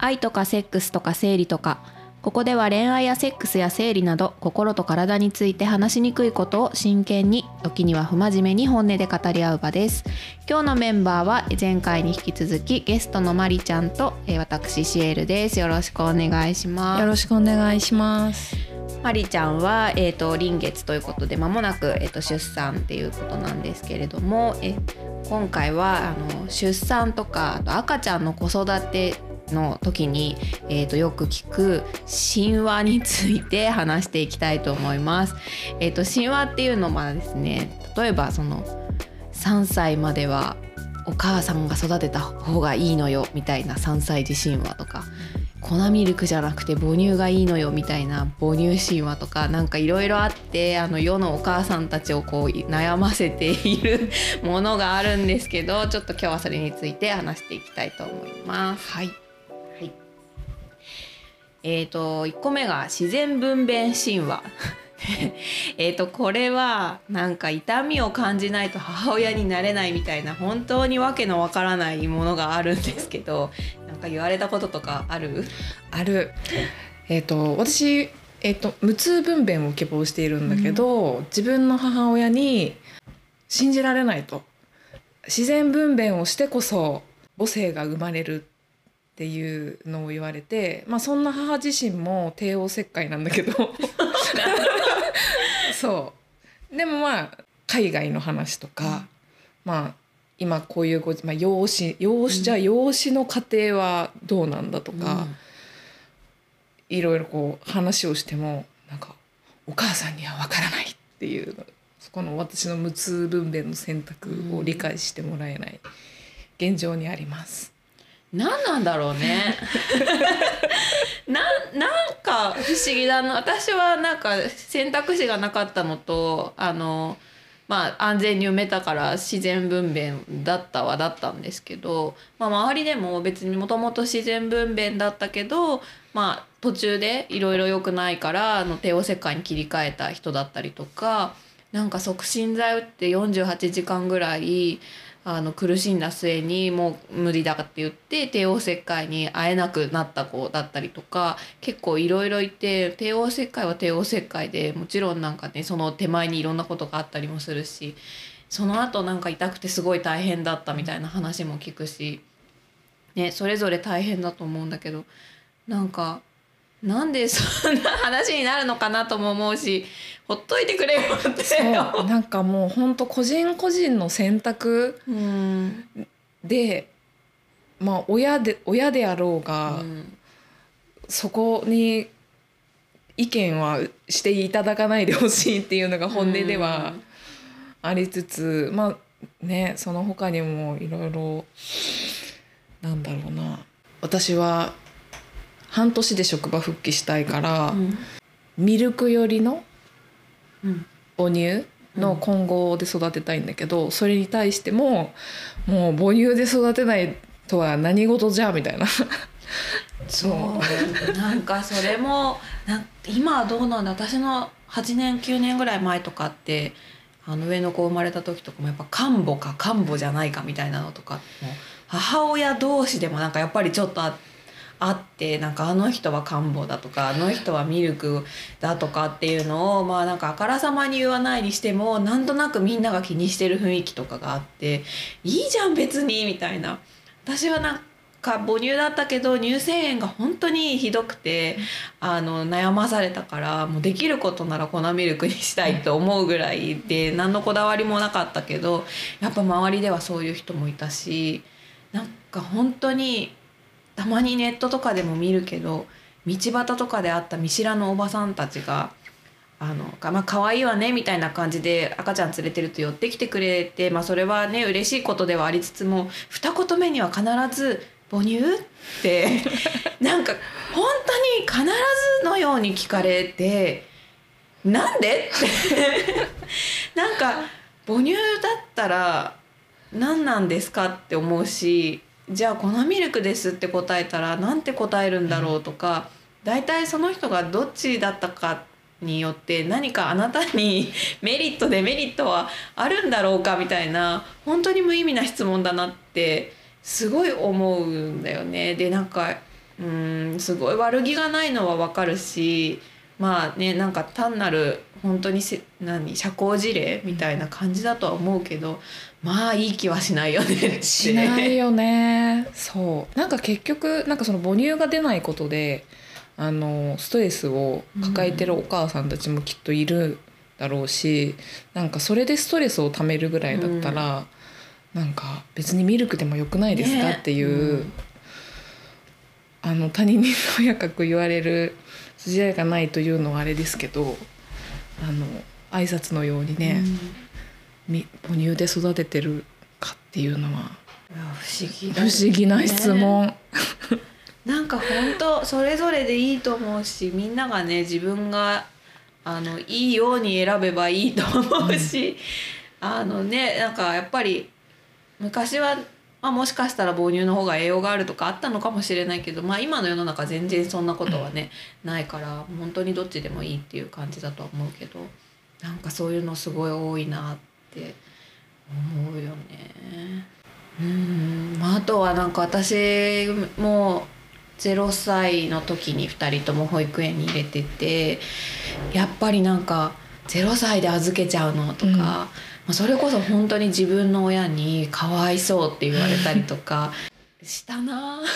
愛とかセックスとか生理とかここでは恋愛やセックスや生理など心と体について話しにくいことを真剣に時には不真面目に本音で語り合う場です。今日のメンバーは前回に引き続きゲストのまりちゃんとえー私シエルです。よろしくお願いします。よろしくお願いします。まりちゃんは、えー、と臨月ということで間もなく、えー、と出産っていうことなんですけれどもえ今回はあの出産とかあと赤ちゃんの子育ての時に、えー、とよく聞く神話について話していきたいと思います。えー、と神話っていうのはですね例えばその3歳まではお母さんが育てた方がいいのよみたいな3歳児神話とか粉ミルクじゃなくて母乳がいいのよみたいな母乳神話とかなんかいろいろあってあの世のお母さんたちをこう悩ませている ものがあるんですけどちょっと今日はそれについて話していきたいと思います。はい。えー、と1個目が自然分娩神話。えとこれはなんか痛みを感じないと母親になれないみたいな本当にわけのわからないものがあるんですけどなんか言われたこととかある？ある。えっ、と私えっ、と無痛分娩を希望しているんだけど、自分の母親に信じられないと自然分娩をしてこそ母性が生まれるっていうのを言われて、まあそんな母自身も帝王切開なんだけど、そう。でもまあ海外の話とか、まあ今こういうご、まあ、養子養子じゃあ養子の家庭はどうなんだとか、いろいろこう話をしてもなんかお母さんにはわからないっていうそこの私の無痛分娩の選択を理解してもらえない現状にあります。何なんだろうね。ななんか不思議だな。私はなんか選択肢がなかったのとあのまあ安全に埋めたから自然分娩だったはだったんですけど、まあ、周りでも別にもともと自然分娩だったけどまあ途中でいろいろ良くないからあの帝王切開に切り替えた人だったりとかなんか促進剤打って48時間ぐらいあの苦しんだ末にもう無理だって言って帝王切開に会えなくなった子だったりとか結構いろいろいて帝王切開は帝王切開でもちろんなんかねその手前にいろんなことがあったりもするしその後なんか痛くてすごい大変だったみたいな話も聞くし、ね、それぞれ大変だと思うんだけどなんかなんでそんな話になるのかなとも思うしほっといてくれよってなんかもう本当個人個人の選択うん。でまあ親で親であろうが、うん。そこに意見はしていただかないでほしいっていうのが本音ではありつつ、まあねその他にもいろいろなんだろうな。私は半年で職場復帰したいから、うん。ミルク寄りのうん。母乳の混合で育てたいんだけど、それに対してももう母乳で育てないとは何事じゃみたいな。そう。なんかそれもなん今はどうなんだ私の8年9年ぐらい前とかってあの上の子生まれた時とかもやっぱ看母か看母じゃないかみたいなのとかも母親同士でもなんかやっぱりちょっとああってなんかあの人は看母だとかあの人はミルクだとかっていうのをまあなんかあからさまに言わないにしてもなんとなくみんなが気にしてる雰囲気とかがあっていいじゃん別にみたいな。私はなんか母乳だったけど乳腺炎が本当にひどくてあの悩まされたからもうできることなら粉ミルクにしたいと思うぐらいで何のこだわりもなかったけどやっぱ周りではそういう人もいたしなんか本当にたまにネットとかでも見るけど道端とかで会った見知らぬおばさんたちがあのかまあ可愛いわねみたいな感じで赤ちゃん連れてると寄ってきてくれて、まあ、それはね嬉しいことではありつつも二言目には必ず「母乳?」って なんか本当に必ずのように聞かれて「なんで?」って なんか母乳だったら何なんですかって思うしじゃあ粉ミルクですって答えたらなんて答えるんだろうとか大体その人がどっちだったかによって何かあなたにメリットデメリットはあるんだろうかみたいな本当に無意味な質問だなってすごい思うんだよね。でなんかうんすごい悪気がないのはわかるしまあねなんか単なる本当にせ何社交辞令みたいな感じだとは思うけどまあいい気はしないよね。しないよね。そう。なんか結局なんかその母乳が出ないことであのストレスを抱えてるお母さんたちもきっといるだろうし、なんかそれでストレスをためるぐらいだったら、なんか別にミルクでもよくないですかねっていう、うん。あの他人にとやかく言われる筋合いがないというのはあれですけどあの挨拶のようにね、み母乳で育ててるかっていうのは不思議不だよ思議な質問。なんか本当それぞれでいいと思うしみんながね自分があのいいように選べばいいと思うし、あのねなんかやっぱり昔は、まあ、もしかしたら母乳の方が栄養があるとかあったのかもしれないけど、まあ、今の世の中全然そんなことはね、ないから本当にどっちでもいいっていう感じだとは思うけどなんかそういうのすごい多いなって思うよね。うんまあ、とはなんか私も0歳の時に2人とも保育園に入れててやっぱりなんか0歳で預けちゃうのとか、それこそ本当に自分の親にかわいそうって言われたりとかしたな。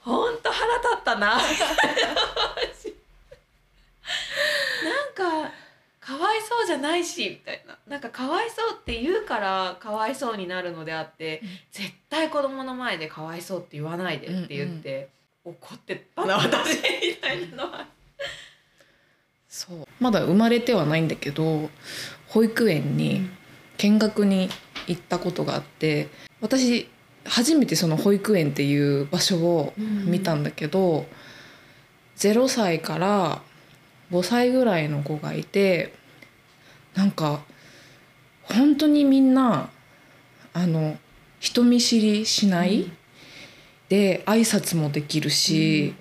本当腹立ったな。なんかかわいそうじゃないしみたいな。なんかかわいそうって言うからかわいそうになるのであって、うん。絶対子供の前でかわいそうって言わないでって言って、怒ってたな私みたいなのは。そう。まだ生まれてはないんだけど保育園に見学に行ったことがあって私初めてその保育園っていう場所を見たんだけど、0歳から5歳ぐらいの子がいてなんか本当にみんなあの人見知りしない、うん。で挨拶もできるし、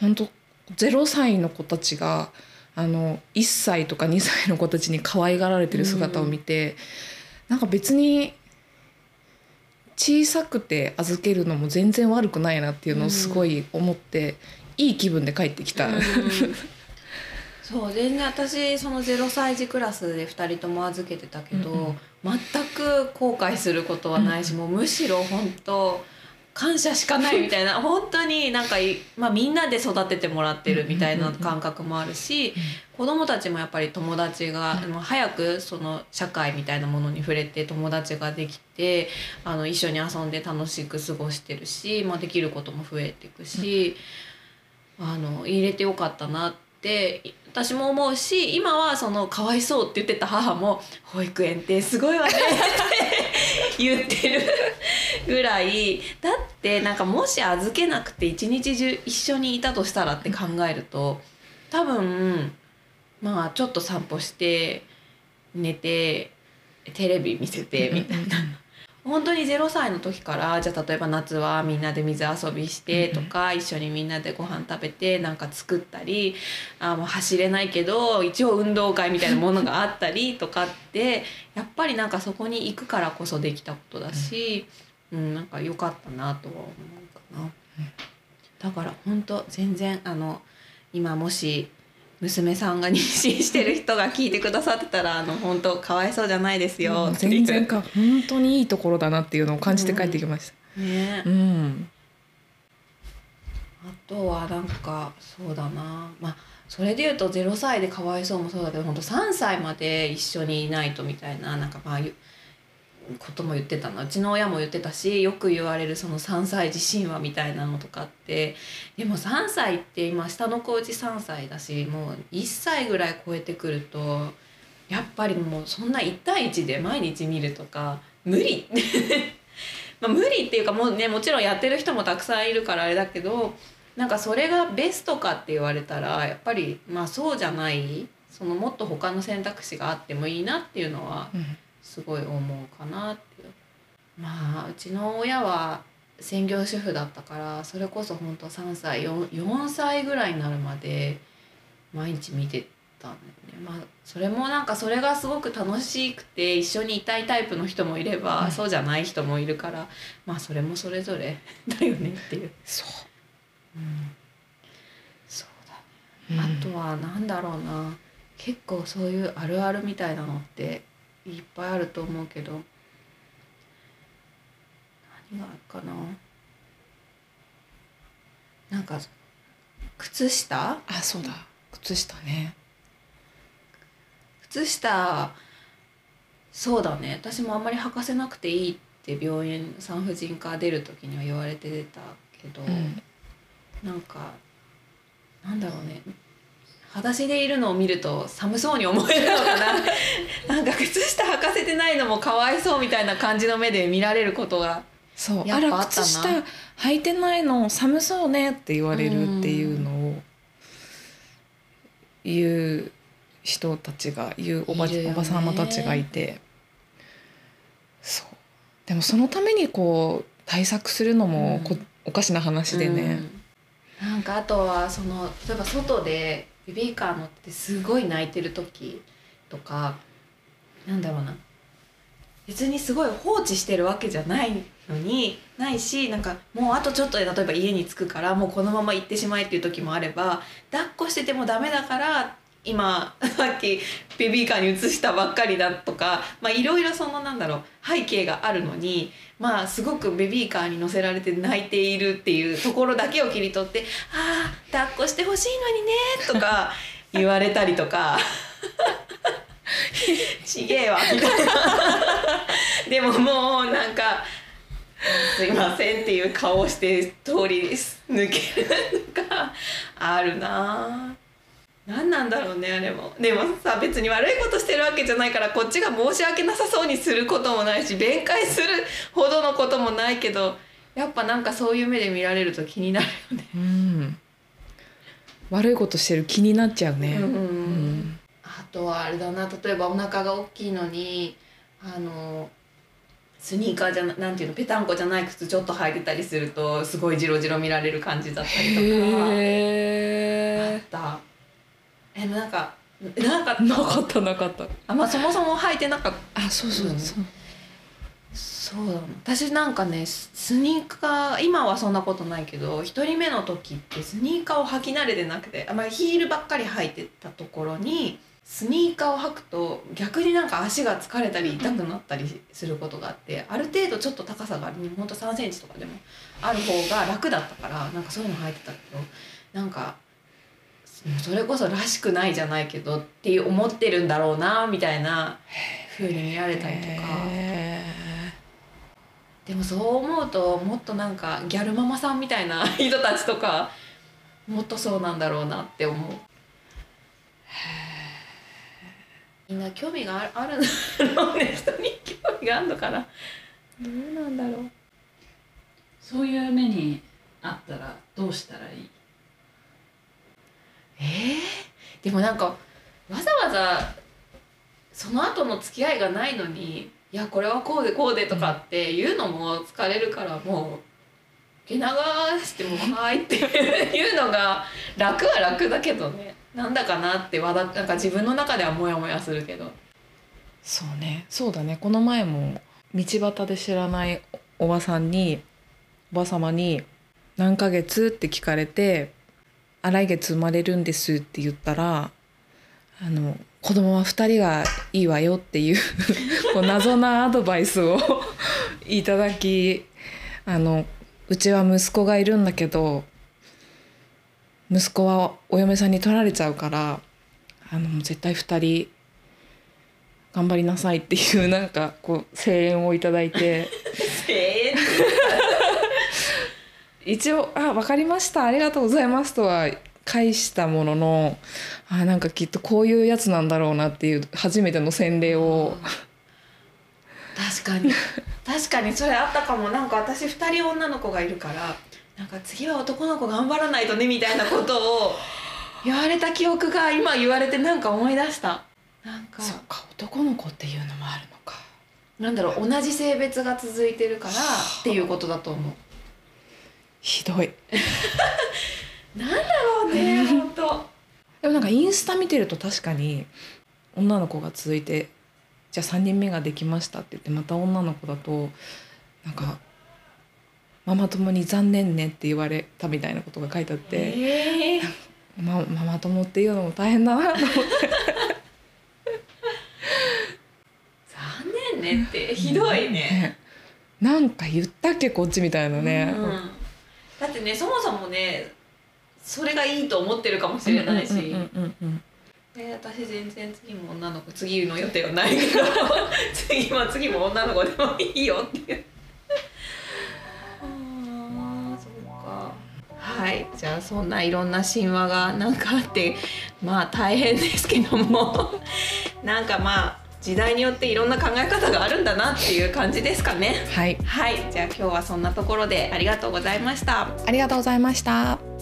本当0歳の子たちがあの1歳とか2歳の子たちに可愛がられてる姿を見て、なんか別に小さくて預けるのも全然悪くないなっていうのをすごい思って、いい気分で帰ってきた。うん。そう全然私その0歳児クラスで2人とも預けてたけど、うんうん。全く後悔することはないし、もうむしろ本当感謝しかないみたいな 本当になんかい、まあ、みんなで育ててもらってるみたいな感覚もあるし、子供たちもやっぱり友達が、早くその社会みたいなものに触れて友達ができてあの一緒に遊んで楽しく過ごしてるし、まあ、できることも増えていくし、あの入れてよかったなって私も思うし今はそのかわいそうって言ってた母も「保育園ってすごいわね」って言ってる ぐらい。だってなんかもし預けなくて一日中一緒にいたとしたらって考えると多分まあちょっと散歩して寝てテレビ見せてみたいな。本当に0歳の時からじゃあ例えば夏はみんなで水遊びしてとか、一緒にみんなでご飯食べてなんか作ったりあもう走れないけど一応運動会みたいなものがあったりとかってやっぱりなんかそこに行くからこそできたことだし、うん、なんか良かったなとは思うかな。だから本当全然あの今もし娘さんが妊娠してる人が聞いてくださってたらあの本当かわいそうじゃないですよ。う全然か。本当にいいところだなっていうのを感じて帰ってきました。ねうん、あとはなんかそうだな。まあそれで言うと0歳でかわいそうもそうだけど本当3歳まで一緒にいないとみたいななんかまあいうことも言ってたな。うちの親も言ってたしよく言われるその3歳児神話みたいなのとかってでも3歳って今下の子うち3歳だしもう1歳ぐらい超えてくるとやっぱりもうそんな1対1で毎日見るとか無理。まあ無理っていうかもうねもちろんやってる人もたくさんいるからあれだけどなんかそれがベストかって言われたらやっぱりまあそうじゃないそのもっと他の選択肢があってもいいなっていうのはうん。すごい思うかなっていう。まあうちの親は専業主婦だったからそれこそ本当3歳 4, 4歳ぐらいになるまで毎日見てったんだよね。まあそれもなんかそれがすごく楽しくて一緒にいたいタイプの人もいれば、うん。そうじゃない人もいるからまあそれもそれぞれ だよねっていう、そう。ん、そうだう、ね、あとはなんだろうな。結構そういうあるあるみたいなのっていっぱいあると思うけど。何があるかな？なんか靴下？あそうだ。靴下ね。靴下そうだね。私もあんまり履かせなくていいって病院産婦人科出る時には言われてたけど、うん。なんかなんだろうね裸足でいるのを見ると寒そうに思えるのかな。なんか靴下履かせてないのもかわいそうみたいな感じの目で見られることがそうあら靴下履いてないの寒そうねって言われるっていうのを言う人たちが言うおば,、おばさまたちがいて。そう。でもそのためにこう対策するのもこ、おかしな話でね、うん。なんかあとはその例えば外でベビーカー乗ってすごい泣いてる時とかなんだろうな。別にすごい放置してるわけじゃないのにないしなんかもうあとちょっとで例えば家に着くからもうこのまま行ってしまえっていう時もあれば抱っこしててもダメだから今 さっきベビーカーに移したばっかりだとかいろいろそのなんだろう背景があるのにまあすごくベビーカーに乗せられて泣いているっていうところだけを切り取って「ああ抱っこしてほしいのにね」とか言われたりとか「ちげえわ」みたいなでももうなんか「すいません」っていう顔をして通り抜けるのがあるなあ何なんだろうねあれも。でもさ別に悪いことしてるわけじゃないからこっちが申し訳なさそうにすることもないし弁解するほどのこともないけどやっぱなんかそういう目で見られると気になるよね。うん。悪いことしてる気になっちゃうね、うんうんあとはあれだな例えばお腹が大きいのにあのスニーカーじゃななんていうのぺたんこじゃない靴ちょっと履いてたりするとすごいジロジロ見られる感じだったりとか。へあったえなんかなんかえなかったなかった。あまあそもそも履いてなかった。あそうそううん。そう、そうだね私なんかねススニーカー今はそんなことないけど一人目の時ってスニーカーを履き慣れてなくてあ、まあ、ヒールばっかり履いてたところにスニーカーを履くと逆になんか足が疲れたり痛くなったりすることがあってある程度ちょっと高さがほんと3センチとかでもある方が楽だったからなんかそういうの履いてたけどなんかそれこそらしくないじゃないけどっていう思ってるんだろうなみたいな風に見られたりとか。へでもそう思うともっとなんかギャルママさんみたいな 人たちとかもっとそうなんだろうなって思う。みんな興味がああるんだろうね人に興味があるのかなどうなんだろうそういう目にあったらどうしたらいい？えー、でもなんかわざわざその後の付き合いがないのにいやこれはこうでこうでとかっていうのも疲れるからもう受け流しても「はい」って いうのが楽は楽だけどね。なんだかなってわだなんか自分の中ではモヤモヤするけど。そうね。そうだね。この前も道端で知らないおばさんにおば様に「何ヶ月?」って聞かれて「あ来月生まれるんです」って言ったら「あの子供は2人がいいわよ」っていう こう謎なアドバイスを いただきあのうちは息子がいるんだけど息子はお嫁さんに取られちゃうからあの絶対2人頑張りなさいっていうなんかこう声援をいただいてえ一応「あ分かりました。ありがとうございます」とは返したもののあなんかきっとこういうやつなんだろうなっていう初めての洗礼を。確かに。確かにそれあったかも。なんか私2人女の子がいるからなんか次は男の子頑張らないとねみたいなことを言われた記憶が今言われてなんか思い出した。なんかそっか男の子っていうのもあるのか。なんだろう同じ性別が続いてるからっていうことだと思うひどい。なんだろうね本当でもなんかインスタ見てると確かに女の子が続いてじゃあ3人目ができましたって言ってまた女の子だとなんかママ友に残念ねって言われたみたいなことが書いてあって、えー。ま、ママ友っていうのも大変だなと思って。残念ねってひどいね。ね。なんか言ったっけこっちみたいなね、うんだってねそもそもねそれがいいと思ってるかもしれないし、うんうんうんうんで私全然次も女の子次の予定はないけど。次は次も女の子でもいいよっていう。あーそうか。はい。じゃあそんないろんな神話がなんかあってまあ大変ですけども。なんかまあ時代によっていろんな考え方があるんだなっていう感じですかね。はいはいじゃあ今日はそんなところでありがとうございました。ありがとうございました。